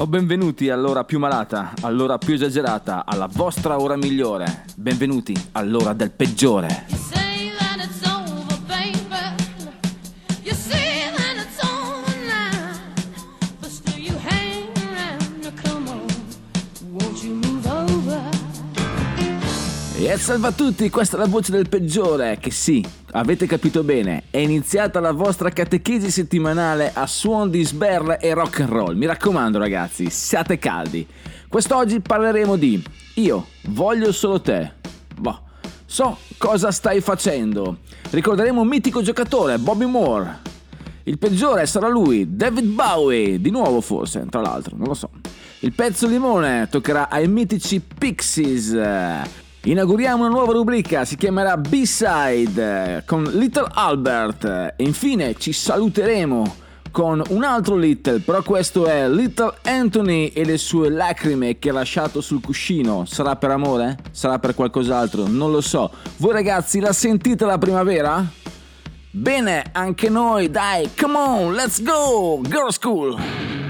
O benvenuti all'ora più malata, all'ora più esagerata, alla vostra ora migliore. Benvenuti all'ora del peggiore. E salve a tutti, questa è la voce del peggiore, che sì, avete capito bene, è iniziata la vostra catechesi settimanale a suon di sberle e rock and roll. Mi raccomando ragazzi, siate caldi. Quest'oggi parleremo di Io voglio solo te. Boh, so cosa stai facendo. Ricorderemo un mitico giocatore, Bobby Moore. Il peggiore sarà lui, David Bowie, di nuovo forse, tra l'altro, non lo so. Il pezzo limone toccherà ai mitici Pixies. Inauguriamo una nuova rubrica, si chiamerà B-Side con Little Albert e infine ci saluteremo con un altro Little, però questo è Little Anthony e le sue lacrime che ha lasciato sul cuscino. Sarà per amore? Sarà per qualcos'altro? Non lo so. Voi ragazzi la sentite la primavera? Bene, anche noi, dai, come on, let's go, girl school!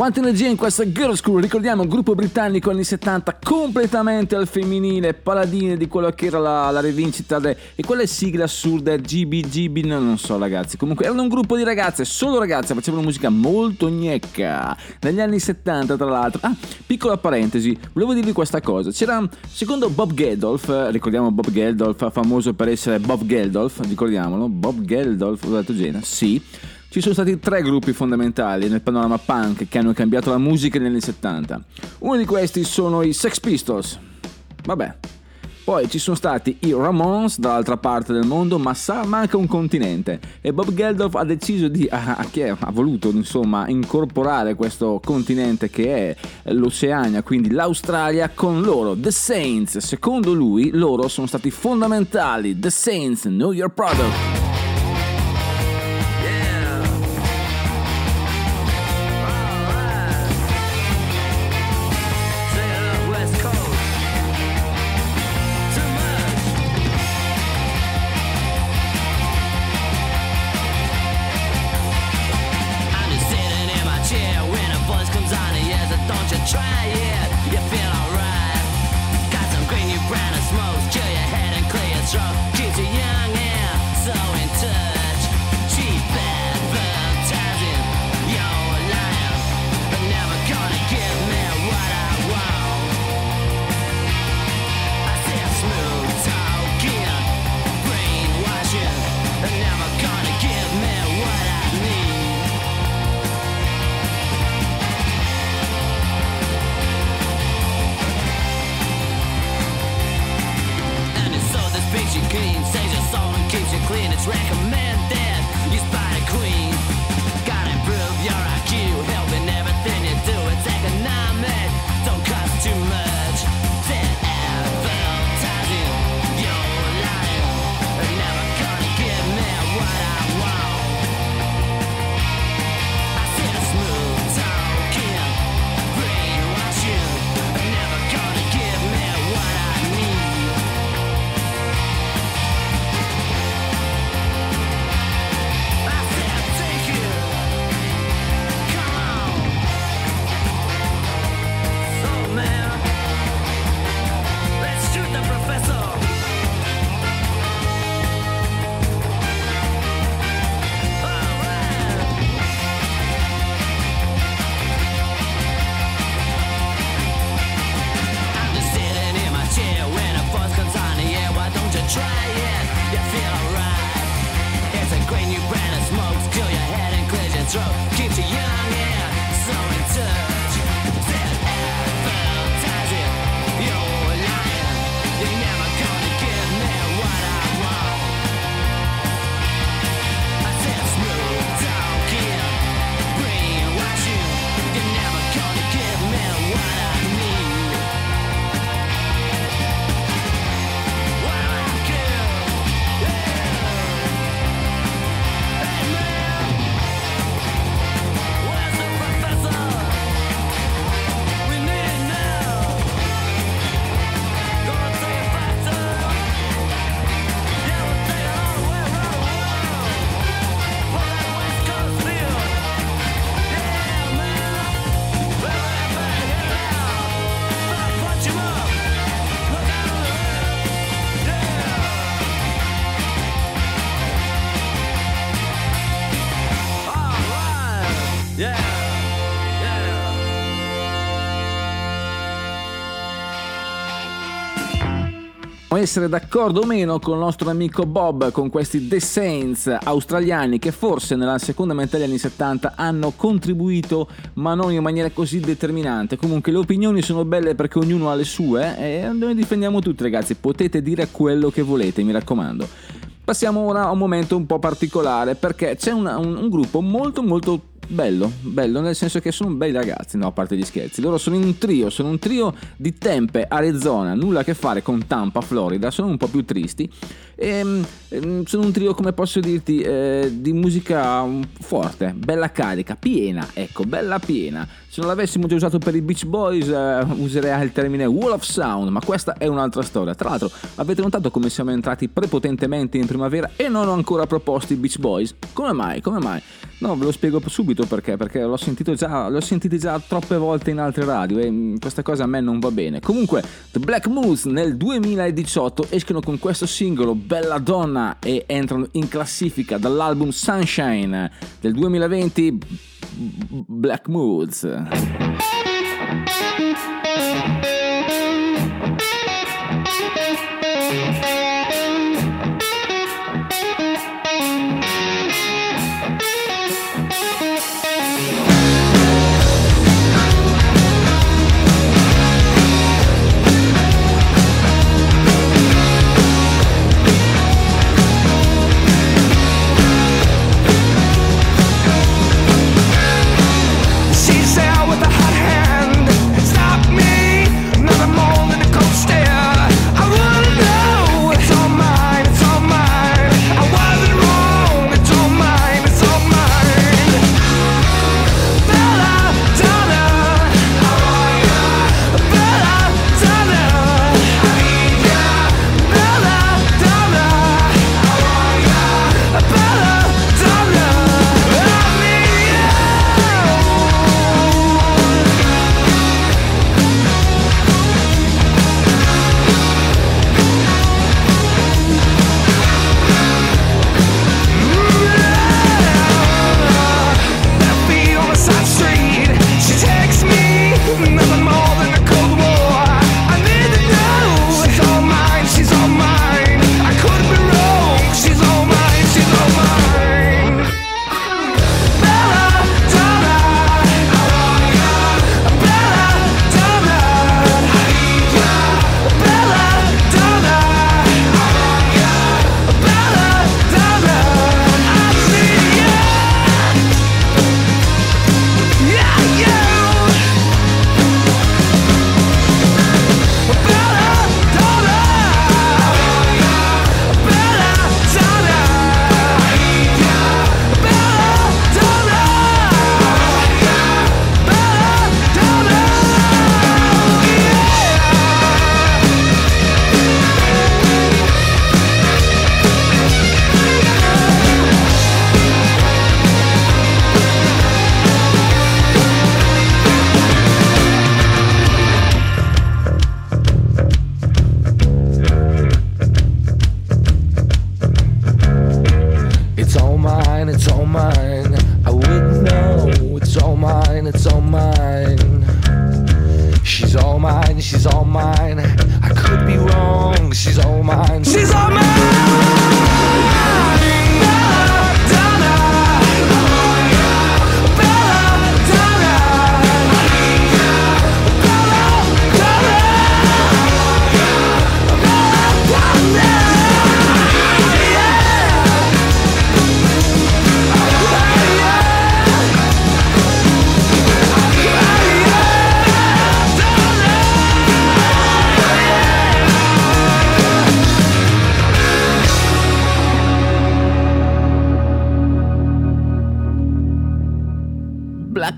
Quanta energia in questa Girl School, ricordiamo un gruppo britannico anni 70 completamente al femminile, paladine di quello che era la, la rivincita de, e quelle sigle assurde GBGB, no, non so ragazzi, comunque erano un gruppo di ragazze, solo ragazze, facevano musica molto gnecca, negli anni 70 tra l'altro. Ah, piccola parentesi, volevo dirvi questa cosa, c'era, secondo Bob Geldof, ricordiamo Bob Geldof, famoso per essere Bob Geldof, ricordiamolo, Bob Geldof, ho detto genere, sì. Ci sono stati tre gruppi fondamentali nel panorama punk che hanno cambiato la musica negli anni 70. Uno di questi sono i Sex Pistols. Vabbè. Poi ci sono stati i Ramones dall'altra parte del mondo, ma sa manca un continente e Bob Geldof ha deciso di ha, ha voluto insomma incorporare questo continente che è l'Oceania, quindi l'Australia con loro The Saints. Secondo lui loro sono stati fondamentali. The Saints Know Your Product. Essere d'accordo o meno con il nostro amico Bob con questi The Saints australiani che forse nella seconda metà degli anni 70 hanno contribuito ma non in maniera così determinante. Comunque le opinioni sono belle perché ognuno ha le sue e noi difendiamo tutti ragazzi, potete dire quello che volete, mi raccomando. Passiamo ora a un momento un po' particolare perché c'è una, un, un gruppo molto molto bello, bello nel senso che sono bei ragazzi, no, a parte gli scherzi. Loro sono in un trio, sono un trio di Tempe, Arizona, nulla a che fare con Tampa, Florida, sono un po' più tristi. E, ehm, ehm, sono un trio, come posso dirti, eh, di musica forte, bella carica, piena, ecco, bella piena. Se non l'avessimo già usato per i Beach Boys, eh, userei il termine Wall of Sound, ma questa è un'altra storia. Tra l'altro, avete notato come siamo entrati prepotentemente in primavera e non ho ancora proposto i Beach Boys? Come mai? Come mai? No, ve lo spiego subito perché, perché l'ho, sentito già, l'ho sentito già troppe volte in altre radio e mm, questa cosa a me non va bene. Comunque, The Black Moose nel 2018 escono con questo singolo Bella Donna e entrano in classifica dall'album Sunshine del 2020 Black Moods.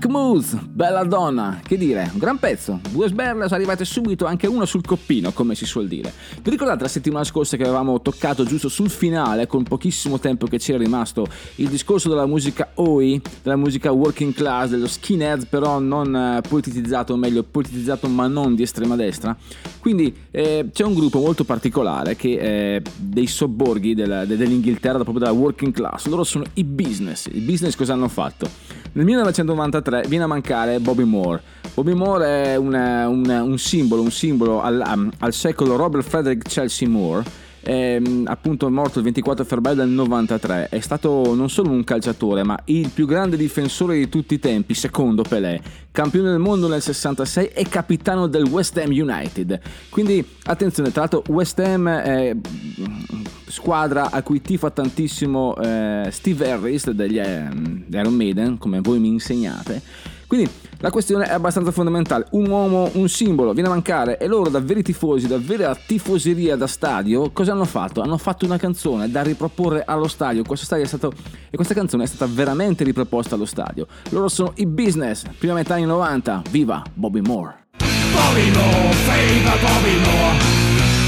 Black Moose, bella donna, che dire, un gran pezzo. Due sberle sono arrivate subito, anche uno sul coppino, come si suol dire. Vi ricordate la settimana scorsa che avevamo toccato giusto sul finale, con pochissimo tempo che c'era rimasto, il discorso della musica OI, della musica working class, dello skinhead, però non eh, politizzato, o meglio, politizzato ma non di estrema destra? Quindi eh, c'è un gruppo molto particolare che è dei sobborghi della- de- dell'Inghilterra, proprio della working class. Loro sono i business. I business cosa hanno fatto? Nel 1993 viene a mancare Bobby Moore. Bobby Moore è un, un- un simbolo, un simbolo al, um, al secolo Robert Frederick Chelsea Moore. È mm, appunto morto il 24 febbraio del 93. È stato non solo un calciatore, ma il più grande difensore di tutti i tempi, secondo Pelé. Campione del mondo nel 66 e capitano del West Ham United. Quindi attenzione, tra l'altro West Ham è mm, squadra a cui tifa tantissimo eh, Steve Harris degli eh, Iron Maiden, come voi mi insegnate. Quindi la questione è abbastanza fondamentale. Un uomo, un simbolo, viene a mancare e loro, da veri tifosi, da vera tifoseria da stadio, cosa hanno fatto? Hanno fatto una canzone da riproporre allo stadio. Questo stadio è stato, e questa canzone è stata veramente riproposta allo stadio. Loro sono i business, prima metà anni 90. Viva Bobby Moore! Bobby Moore, favor Bobby Moore.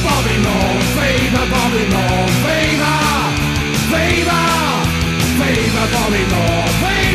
Bobby Moore, favor Bobby Moore. Favor, favor, favor Bobby Moore. Favor,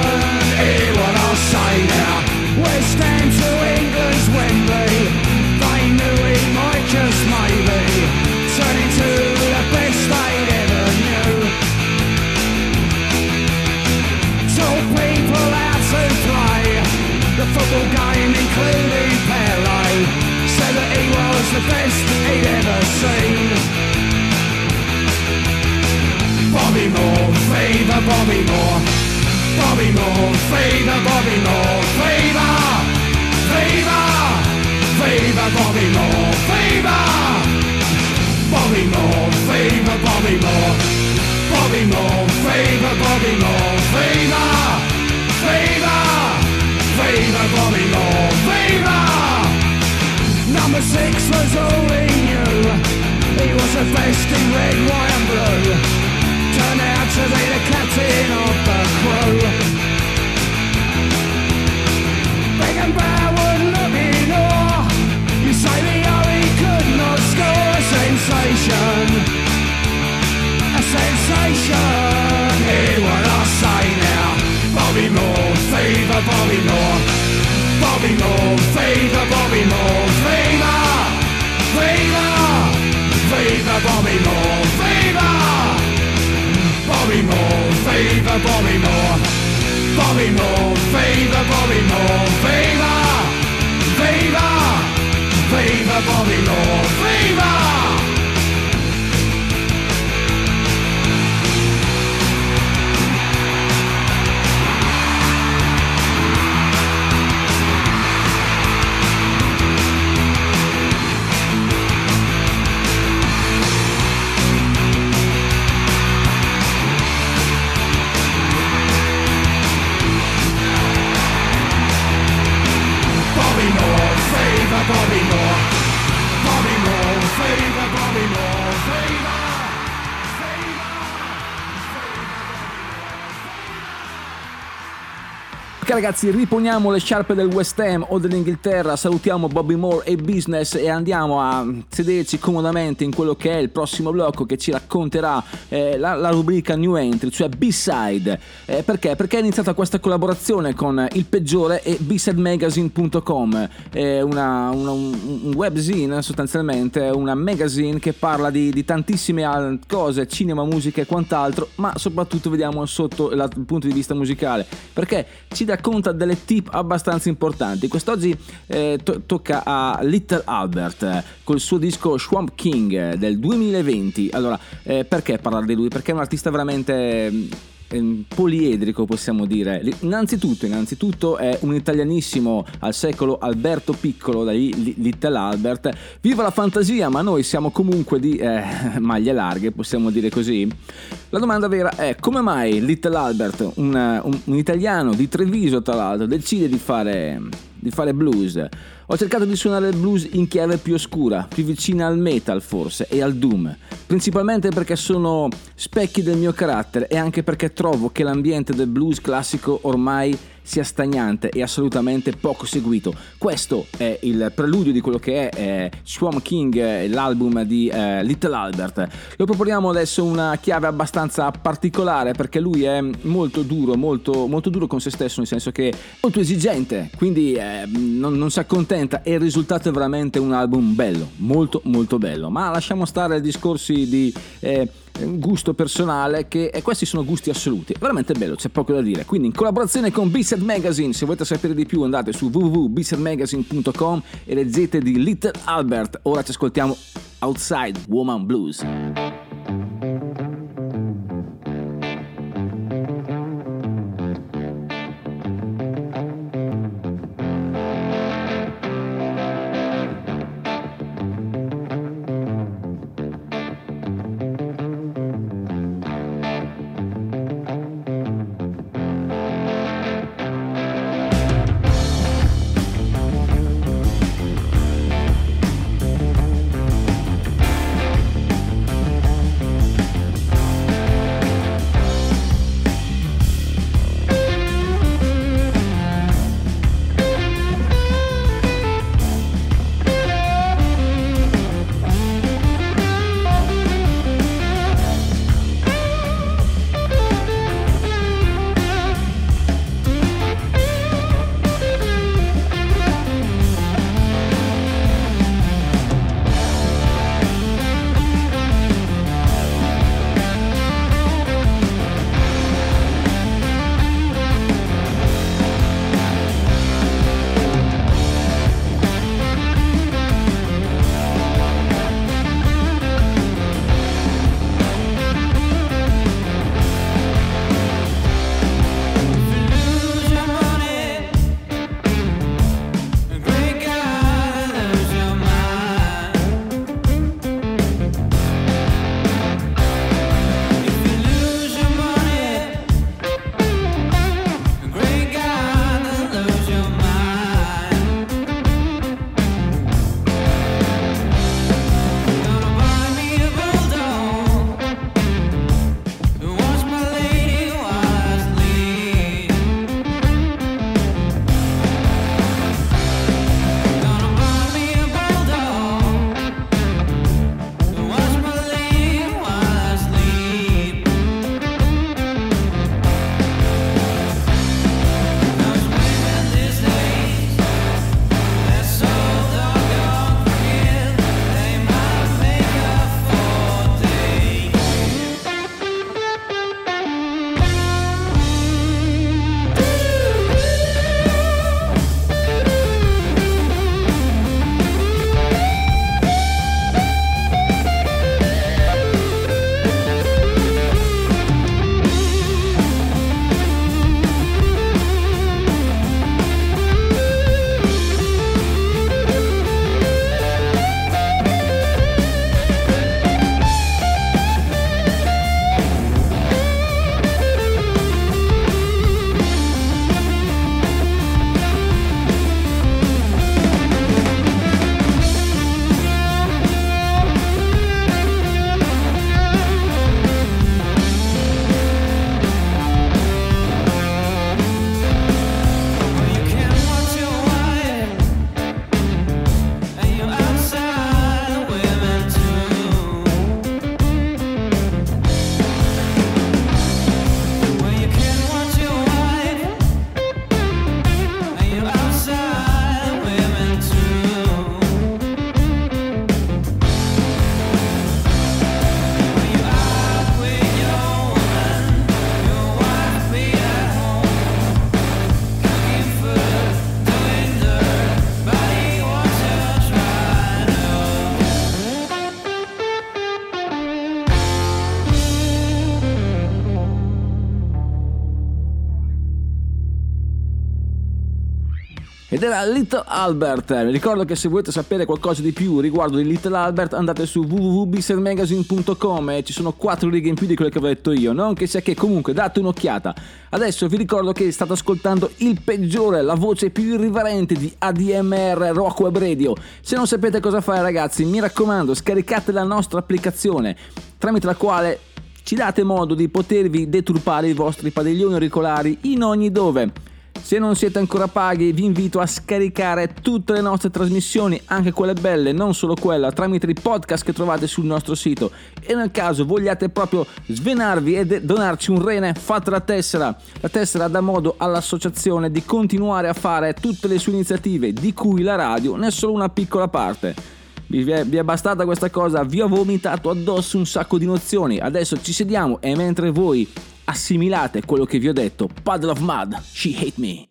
the best he'd ever seen. Bobby Moore, fever, Bobby Moore. Bobby Moore, fever, Bobby Moore, fever, fever, fever, Bobby Moore, fever. Bobby Moore, fever, Bobby Moore. Bobby Moore, fever, Bobby Moore, fever, fever, fever, Bobby Moore, fever. Number six was all he knew. He was a best in red, white and blue. Turned out to be the captain of the crew. Beckenbauer would look in awe. You say the he could not score a sensation. A sensation. Hear what I say now. Bobby Moore, fever, Bobby Moore. Bobby Moore, fever, Bobby Moore, fever, fever, fever, Bobby Moore, fever. Bobby Moore, fever, Bobby Moore. Bobby Moore, fever, Bobby Moore, fever, fever, fever, Bobby Moore, fever. Ragazzi, riponiamo le sciarpe del West Ham o dell'Inghilterra, salutiamo Bobby Moore e Business e andiamo a sederci comodamente in quello che è il prossimo blocco che ci racconterà eh, la, la rubrica New Entry, cioè B-Side. Eh, perché? Perché è iniziata questa collaborazione con Il Peggiore e bsidemagazine.com, è una, una- un webzine sostanzialmente, una magazine che parla di, di tantissime cose, cinema, musica e quant'altro, ma soprattutto vediamo sotto il punto di vista musicale, perché ci racconta delle tip abbastanza importanti. Quest'oggi eh, to- tocca a Little Albert eh, col suo disco Swamp King eh, del 2020. Allora, eh, perché parlare di lui? Perché è un artista veramente mm, ehm, poliedrico possiamo dire. Innanzitutto innanzitutto è un italianissimo al secolo Alberto Piccolo da Little Albert. Viva la fantasia ma noi siamo comunque di eh, maglie larghe possiamo dire così. La domanda vera è come mai Little Albert un, un- un italiano di Treviso tra l'altro decide di fare di fare blues. Ho cercato di suonare il blues in chiave più oscura, più vicina al metal forse e al doom, principalmente perché sono specchi del mio carattere e anche perché trovo che l'ambiente del blues classico ormai sia stagnante e assolutamente poco seguito. Questo è il preludio di quello che è eh, Swamp King, eh, l'album di eh, Little Albert. Lo proponiamo adesso una chiave abbastanza particolare perché lui è molto duro, molto, molto duro con se stesso, nel senso che è molto esigente, quindi eh, non, non si accontenta e il risultato è veramente un album bello, molto molto bello. Ma lasciamo stare discorsi di... eh, gusto personale che e questi sono gusti assoluti veramente bello c'è poco da dire. Quindi in collaborazione con B-Set Magazine se volete sapere di più andate su www.bsetmagazine.com e leggete di Little Albert. Ora ci ascoltiamo Outside Woman Blues ed era Little Albert. Vi ricordo che se volete sapere qualcosa di più riguardo di Little Albert andate su www.bisternmagazine.com e ci sono quattro righe in più di quelle che avevo detto io, non che sia che comunque date un'occhiata. Adesso vi ricordo che state ascoltando il peggiore, la voce più irriverente di ADMR Rock Web Radio. Se non sapete cosa fare ragazzi, mi raccomando, scaricate la nostra applicazione tramite la quale ci date modo di potervi deturpare i vostri padiglioni auricolari in ogni dove. Se non siete ancora paghi, vi invito a scaricare tutte le nostre trasmissioni, anche quelle belle, non solo quella, tramite i podcast che trovate sul nostro sito. E nel caso vogliate proprio svenarvi e donarci un rene, fate la tessera. La tessera dà modo all'associazione di continuare a fare tutte le sue iniziative, di cui la radio ne è solo una piccola parte. Vi è bastata questa cosa, vi ho vomitato addosso un sacco di nozioni. Adesso ci sediamo e mentre voi assimilate quello che vi ho detto, Puddle of Mud, She Hate Me.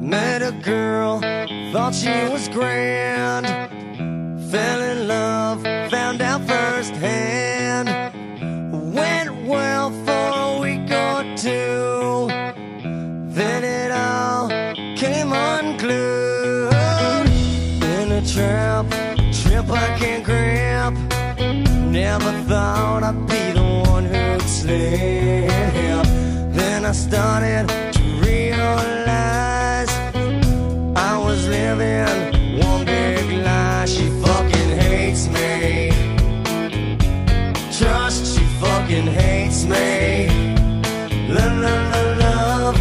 Met a girl, thought she was grand. Fell in love, can't grab. Never thought I'd be the one who'd slip. Then I started to realize I was living one big lie. She fucking hates me. Trust, she fucking hates me. Love, love, love, love.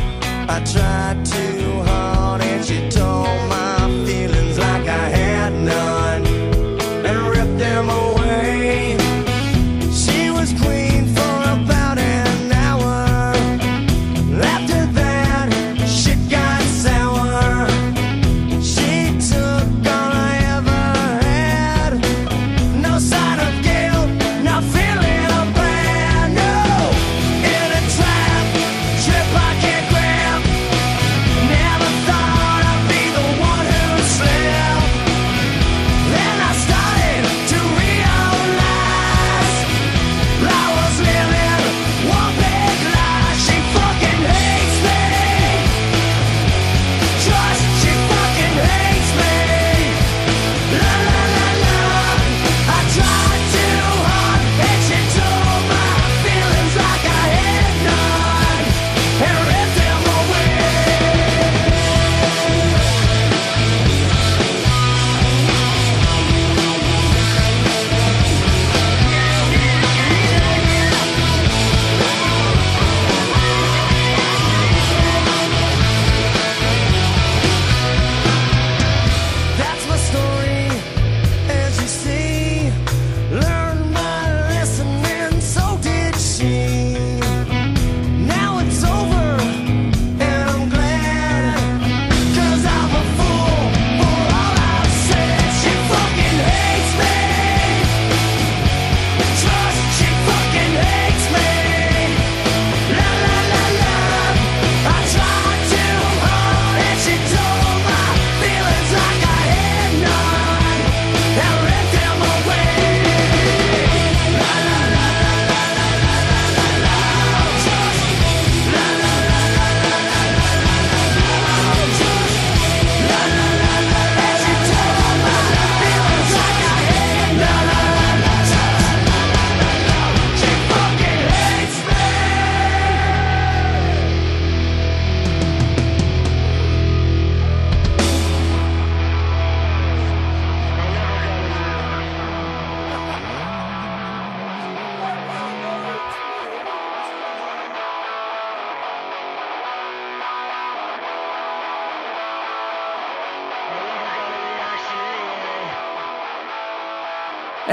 I tried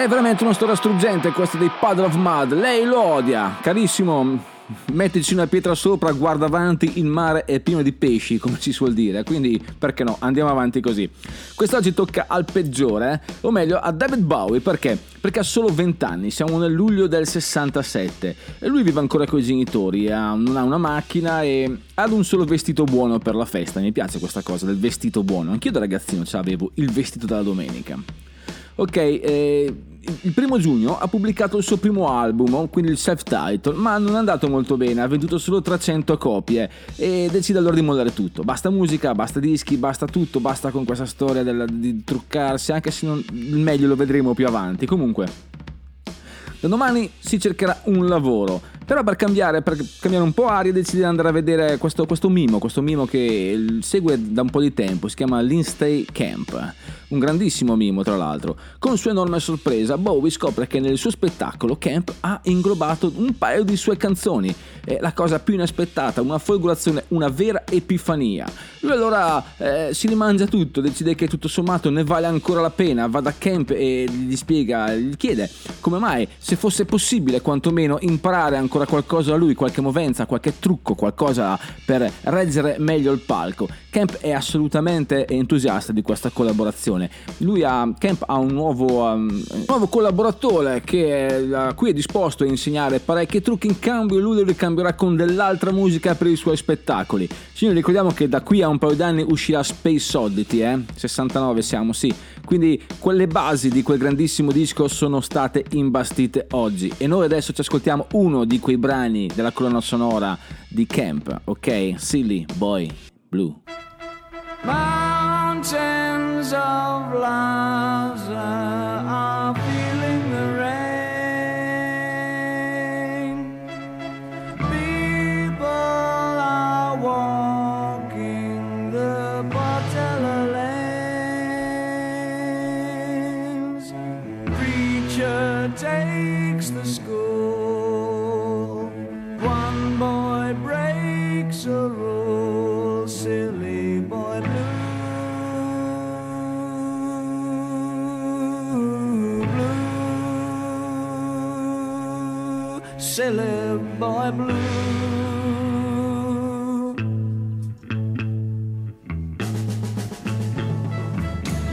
veramente una storia struggente questa dei Puddle of Mud. Lei lo odia, carissimo. Mettici una pietra sopra, guarda avanti, il mare è pieno di pesci, come si suol dire. Quindi, perché no? Andiamo avanti così. Quest'oggi tocca al peggiore, eh? o meglio a David Bowie. Perché? Perché ha solo 20 anni, siamo nel luglio del 67. E lui vive ancora con i genitori, ha- non ha una macchina e ha un solo vestito buono per la festa. Mi piace questa cosa del vestito buono. Anch'io da ragazzino ce l'avevo il vestito della domenica. Ok, eh, il primo giugno ha pubblicato il suo primo album, quindi il self-title, ma non è andato molto bene, ha venduto solo 300 copie e decide allora di mollare tutto. Basta musica, basta dischi, basta tutto, basta con questa storia del- di truccarsi, anche se non, il meglio lo vedremo più avanti. Comunque, da domani si cercherà un lavoro. Però per cambiare, per cambiare un po' aria decide di andare a vedere questo, questo mimo, questo mimo che segue da un po' di tempo, si chiama Linstay Camp. Un grandissimo mimo tra l'altro. Con sua enorme sorpresa Bowie scopre che nel suo spettacolo Camp ha inglobato un paio di sue canzoni. È la cosa più inaspettata, una folgorazione, una vera epifania. Lui allora eh, si rimangia tutto, decide che tutto sommato ne vale ancora la pena, va da Camp e gli spiega, gli chiede come mai, se fosse possibile quantomeno imparare ancora qualcosa da lui, qualche movenza, qualche trucco, qualcosa per reggere meglio il palco. Camp è assolutamente entusiasta di questa collaborazione. Lui ha, Camp ha un nuovo, um, nuovo collaboratore che, a cui è disposto a insegnare parecchi trucchi in cambio lui lo ricambierà con dell'altra musica per i suoi spettacoli. Ci ricordiamo che da qui a un paio d'anni uscirà Space Oddity, eh? 69 siamo, sì. Quindi quelle basi di quel grandissimo disco sono state imbastite oggi e noi adesso ci ascoltiamo uno di quei brani della colonna sonora di Camp, ok? Silly Boy Blue. Mountains of lava silly boy blue.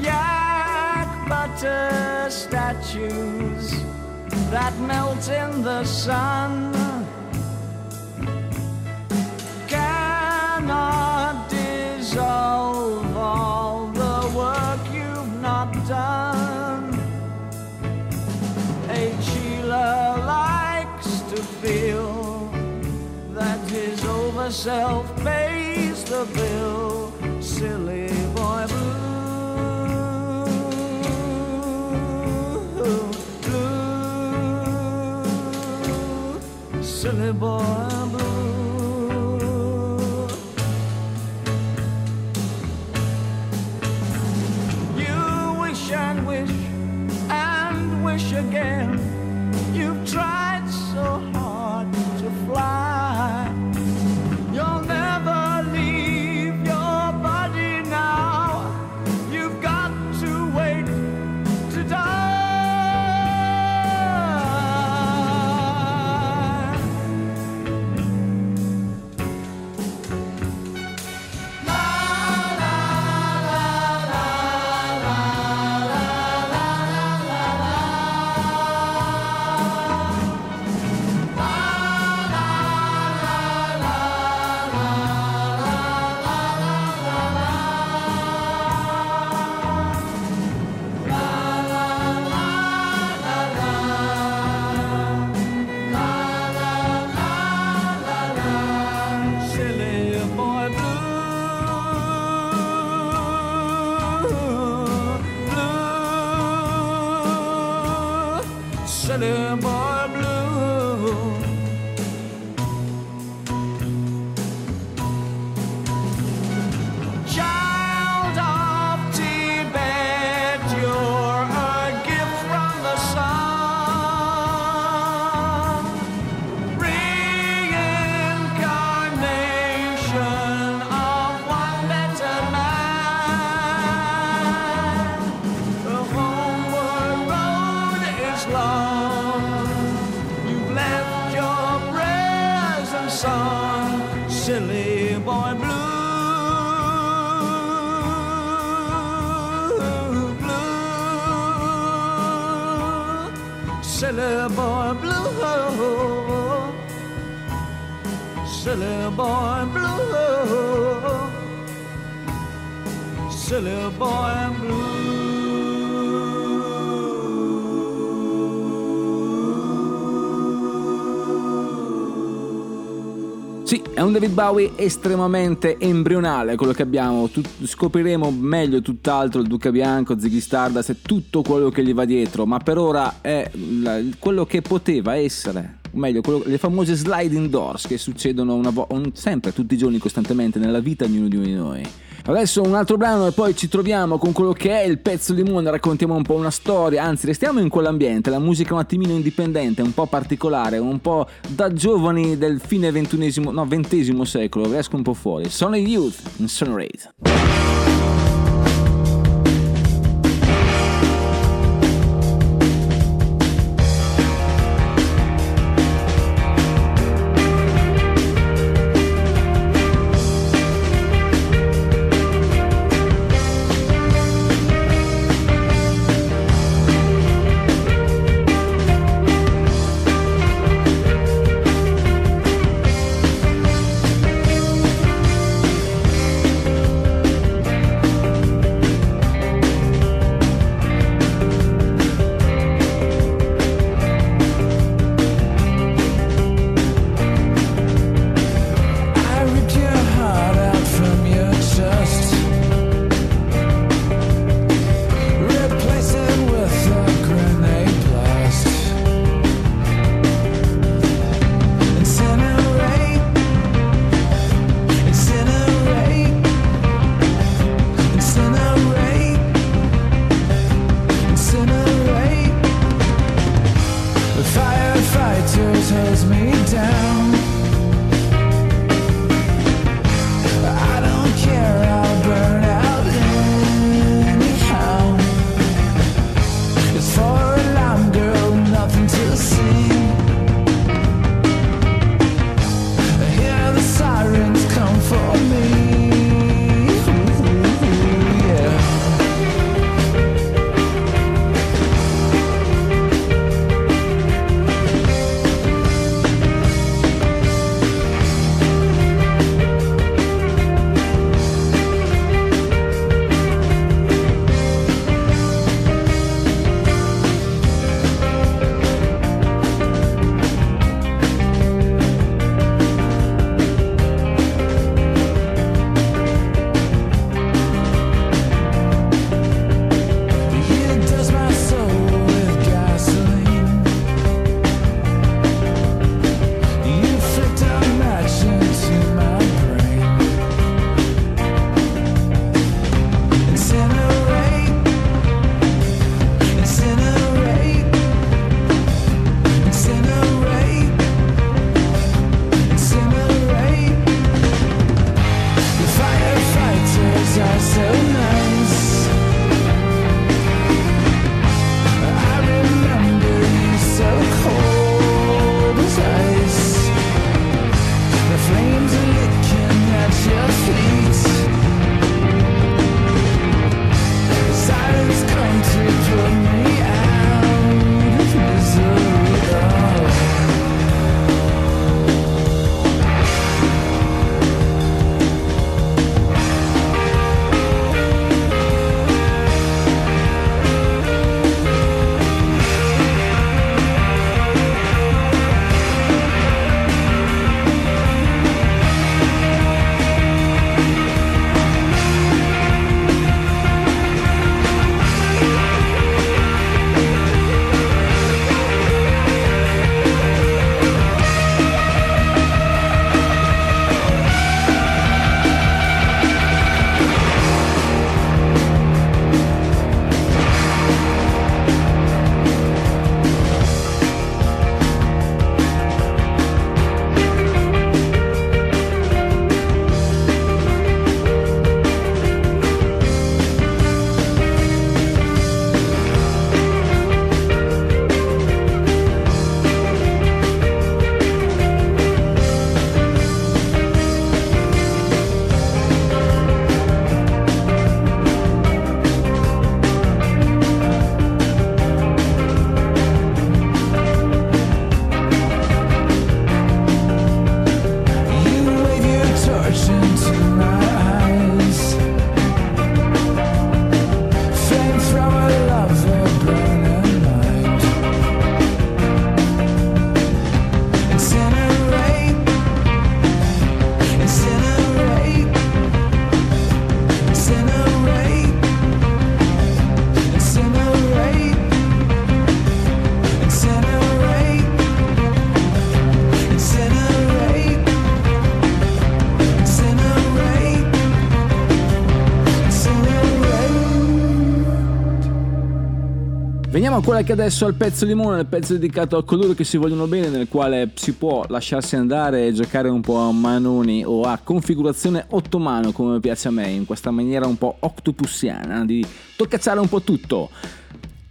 Yak butter statues that melt in the sun over self pays the bill. Silly boy blue, blue, silly boy David Bowie estremamente embrionale quello che abbiamo, Tut- scopriremo meglio tutt'altro il Duca Bianco, Ziggy Stardust e tutto quello che gli va dietro, ma per ora è la- quello che poteva essere, o meglio, quello- le famose sliding doors che succedono vo- un- sempre, tutti i giorni, costantemente nella vita di ognuno di noi. Adesso un altro brano e poi ci troviamo con quello che è il pezzo di mondo, raccontiamo un po' una storia, anzi restiamo in quell'ambiente, la musica un attimino indipendente, un po' particolare, un po' da giovani del fine ventunesimo, no ventesimo secolo, esco un po' fuori. Sono Youth in Sonorate. Passiamo a quella che adesso è il pezzo limone, il pezzo dedicato a coloro che si vogliono bene, nel quale si può lasciarsi andare e giocare un po' a manoni o a configurazione ottomano come piace a me, in questa maniera un po' octopussiana, di toccacciare un po' tutto.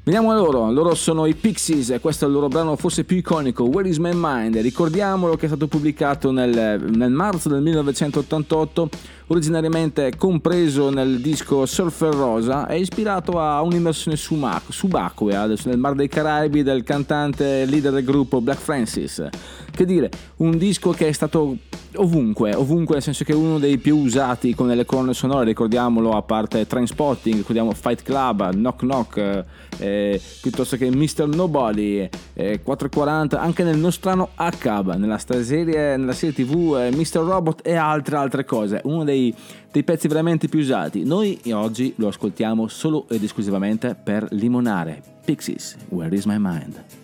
Veniamo a loro, loro sono i Pixies e questo è il loro brano forse più iconico, Where is my mind? Ricordiamolo che è stato pubblicato nel, nel marzo del 1988, originariamente compreso nel disco Surfer Rosa, è ispirato a un'immersione subacquea nel Mar dei Caraibi del cantante e leader del gruppo Black Francis. Che dire, un disco che è stato ovunque, ovunque nel senso che è uno dei più usati con le colonne sonore, ricordiamolo a parte Trainspotting, ricordiamo Fight Club, Knock Knock, eh, piuttosto che Mr. Nobody, eh, 440, anche nel nostrano H-Cab, nella serie, nella serie tv eh, Mr. Robot e altre altre cose, uno dei, dei pezzi veramente più usati. Noi oggi lo ascoltiamo solo ed esclusivamente per limonare. Pixies, Where is my mind?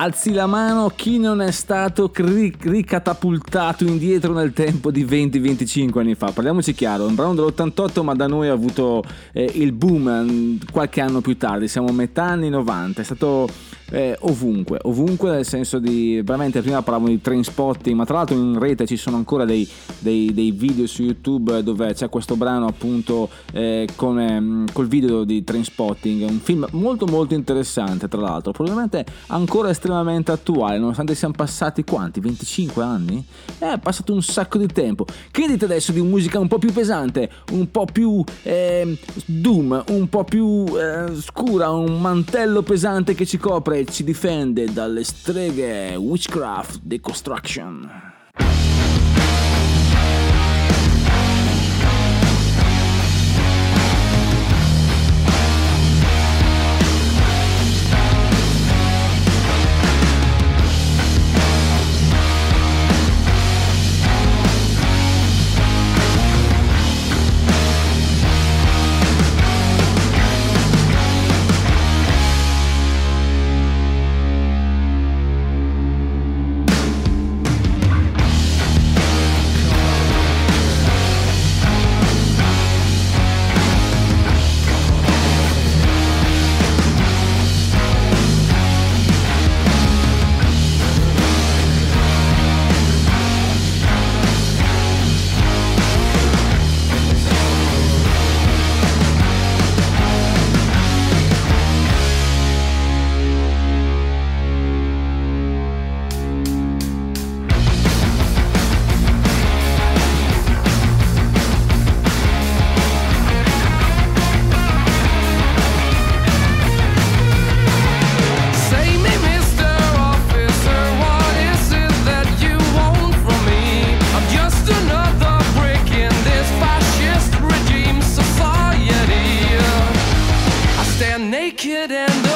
Alzi la mano chi non è stato ri- ricatapultato indietro nel tempo di 20-25 anni fa. Parliamoci chiaro, è un brano dell'88 ma da noi ha avuto eh, il boom eh, qualche anno più tardi, siamo a metà anni 90, è stato eh, ovunque, ovunque nel senso di veramente prima parlavamo di train spotting, ma tra l'altro in rete ci sono ancora dei, dei- dei video su YouTube dove c'è questo brano appunto eh, con, ehm, col video di train spotting, un film molto molto interessante tra l'altro, probabilmente ancora estremamente attuale, nonostante siano passati quanti? 25 anni? Eh, è passato un sacco di tempo. Che dite adesso di musica un po' più pesante, un po' più ehm, doom, un po' più eh, scura, un mantello pesante che ci copre ci difende dalle streghe Witchcraft Deconstruction. kid and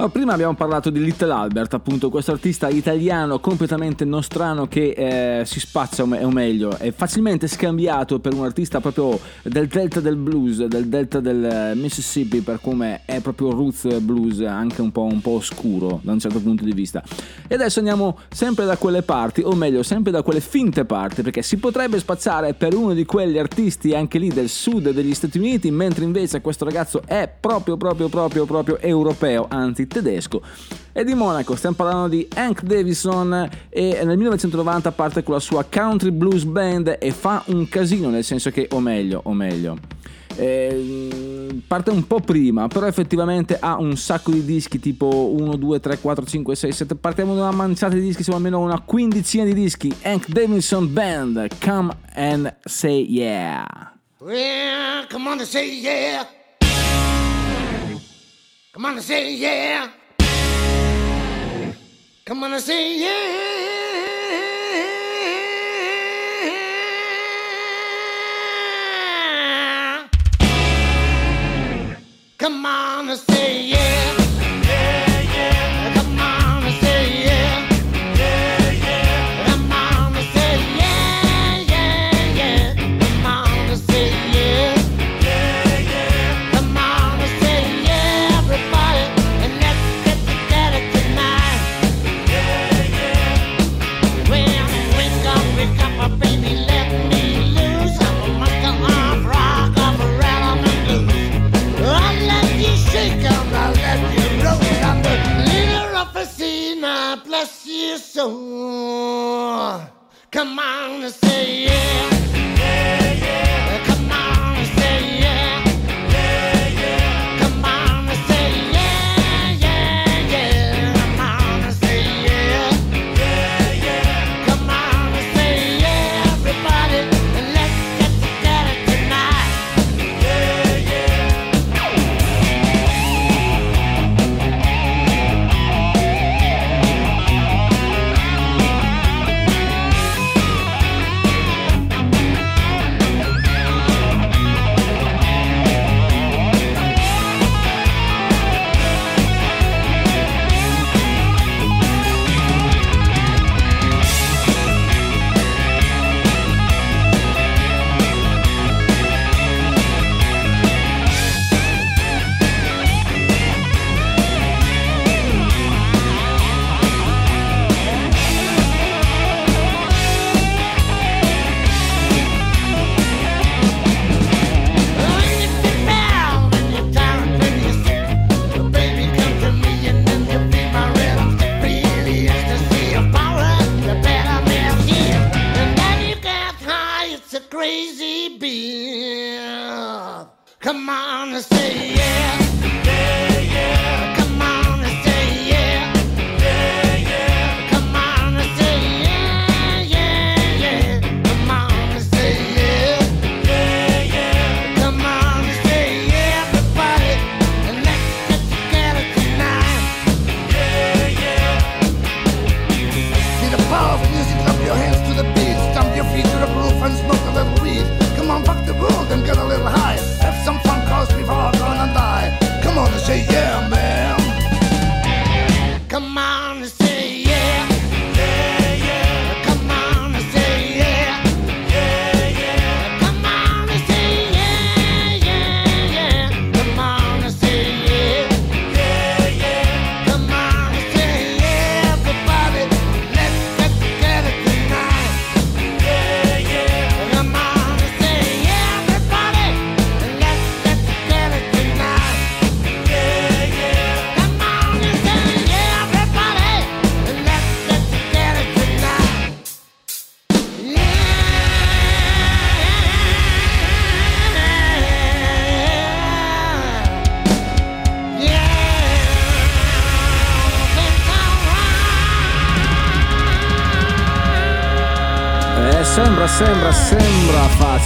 Allora, prima abbiamo parlato di Little Albert, appunto, questo artista italiano completamente nostrano che eh, si spazza, o, me- o meglio, è facilmente scambiato per un artista proprio del delta del blues, del delta del Mississippi, per come è proprio roots blues, anche un po', un po' oscuro da un certo punto di vista. E adesso andiamo sempre da quelle parti, o meglio, sempre da quelle finte parti, perché si potrebbe spazzare per uno di quegli artisti anche lì del sud degli Stati Uniti, mentre invece questo ragazzo è proprio, proprio, proprio, proprio europeo, anzi tedesco. E di Monaco, stiamo parlando di Hank Davison e nel 1990 parte con la sua country blues band e fa un casino, nel senso che, o meglio, o meglio, eh, parte un po' prima, però effettivamente ha un sacco di dischi tipo 1, 2, 3, 4, 5, 6, 7. Partiamo da una manciata di dischi, siamo almeno una quindicina di dischi. Hank Davidson Band, Come and Say Yeah. Well, come on and say yeah. Come on and say yeah. Come on and say yeah. Come on and say yeah. Your soul. Come on and say yeah.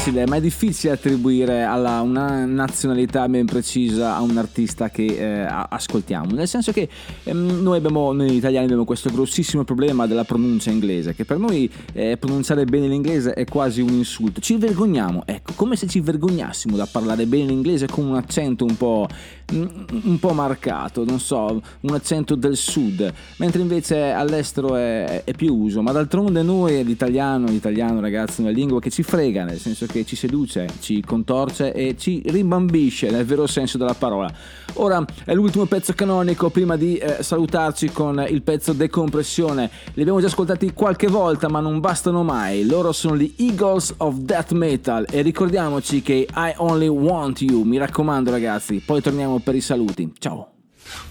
Facile, ma è difficile attribuire alla una nazionalità ben precisa a un artista che eh, ascoltiamo. Nel senso che ehm, noi, abbiamo, noi italiani abbiamo questo grossissimo problema della pronuncia inglese, che per noi eh, pronunciare bene l'inglese è quasi un insulto. Ci vergogniamo, ecco, come se ci vergognassimo da parlare bene l'inglese con un accento un po', mm, un po' marcato, non so, un accento del sud, mentre invece all'estero è, è più uso. Ma d'altronde noi, l'italiano, l'italiano ragazzi, è una lingua che ci frega, nel senso che ci seduce, ci contorce e ci rimbambisce nel vero senso della parola. Ora è l'ultimo pezzo canonico prima di eh, salutarci con il pezzo Decompressione. Li abbiamo già ascoltati qualche volta, ma non bastano mai. Loro sono gli Eagles of Death Metal e ricordiamoci che I Only Want You. Mi raccomando ragazzi, poi torniamo per i saluti. Ciao.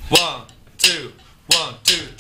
One, two, one, two,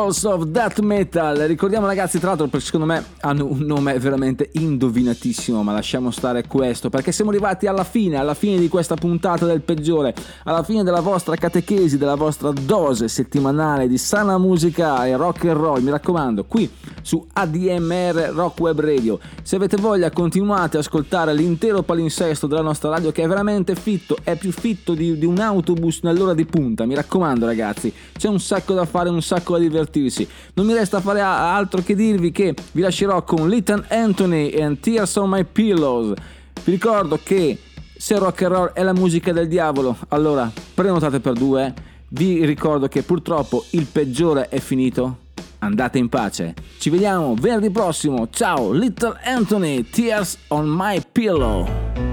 Eagles of Death Metal. Ricordiamo ragazzi, tra l'altro, perché secondo me hanno un nome veramente indovinatissimo, ma lasciamo stare questo, perché siamo arrivati alla fine, alla fine di questa puntata del peggiore, alla fine della vostra catechesi, della vostra dose settimanale di sana musica e rock and roll. Mi raccomando, qui su ADMR Rock Web Radio. Se avete voglia continuate a ascoltare l'intero palinsesto della nostra radio che è veramente fitto, è più fitto di, di un autobus nell'ora di punta. Mi raccomando ragazzi, c'è un sacco da fare, un sacco da divertirsi. Non mi resta fare altro che dirvi che vi lascerò con Little Anthony and Tears on My Pillows. Vi ricordo che se rock and roll è la musica del diavolo, allora prenotate per due. Vi ricordo che purtroppo il peggiore è finito. Andate in pace. Ci vediamo venerdì prossimo. Ciao, Little Anthony, Tears on My Pillow.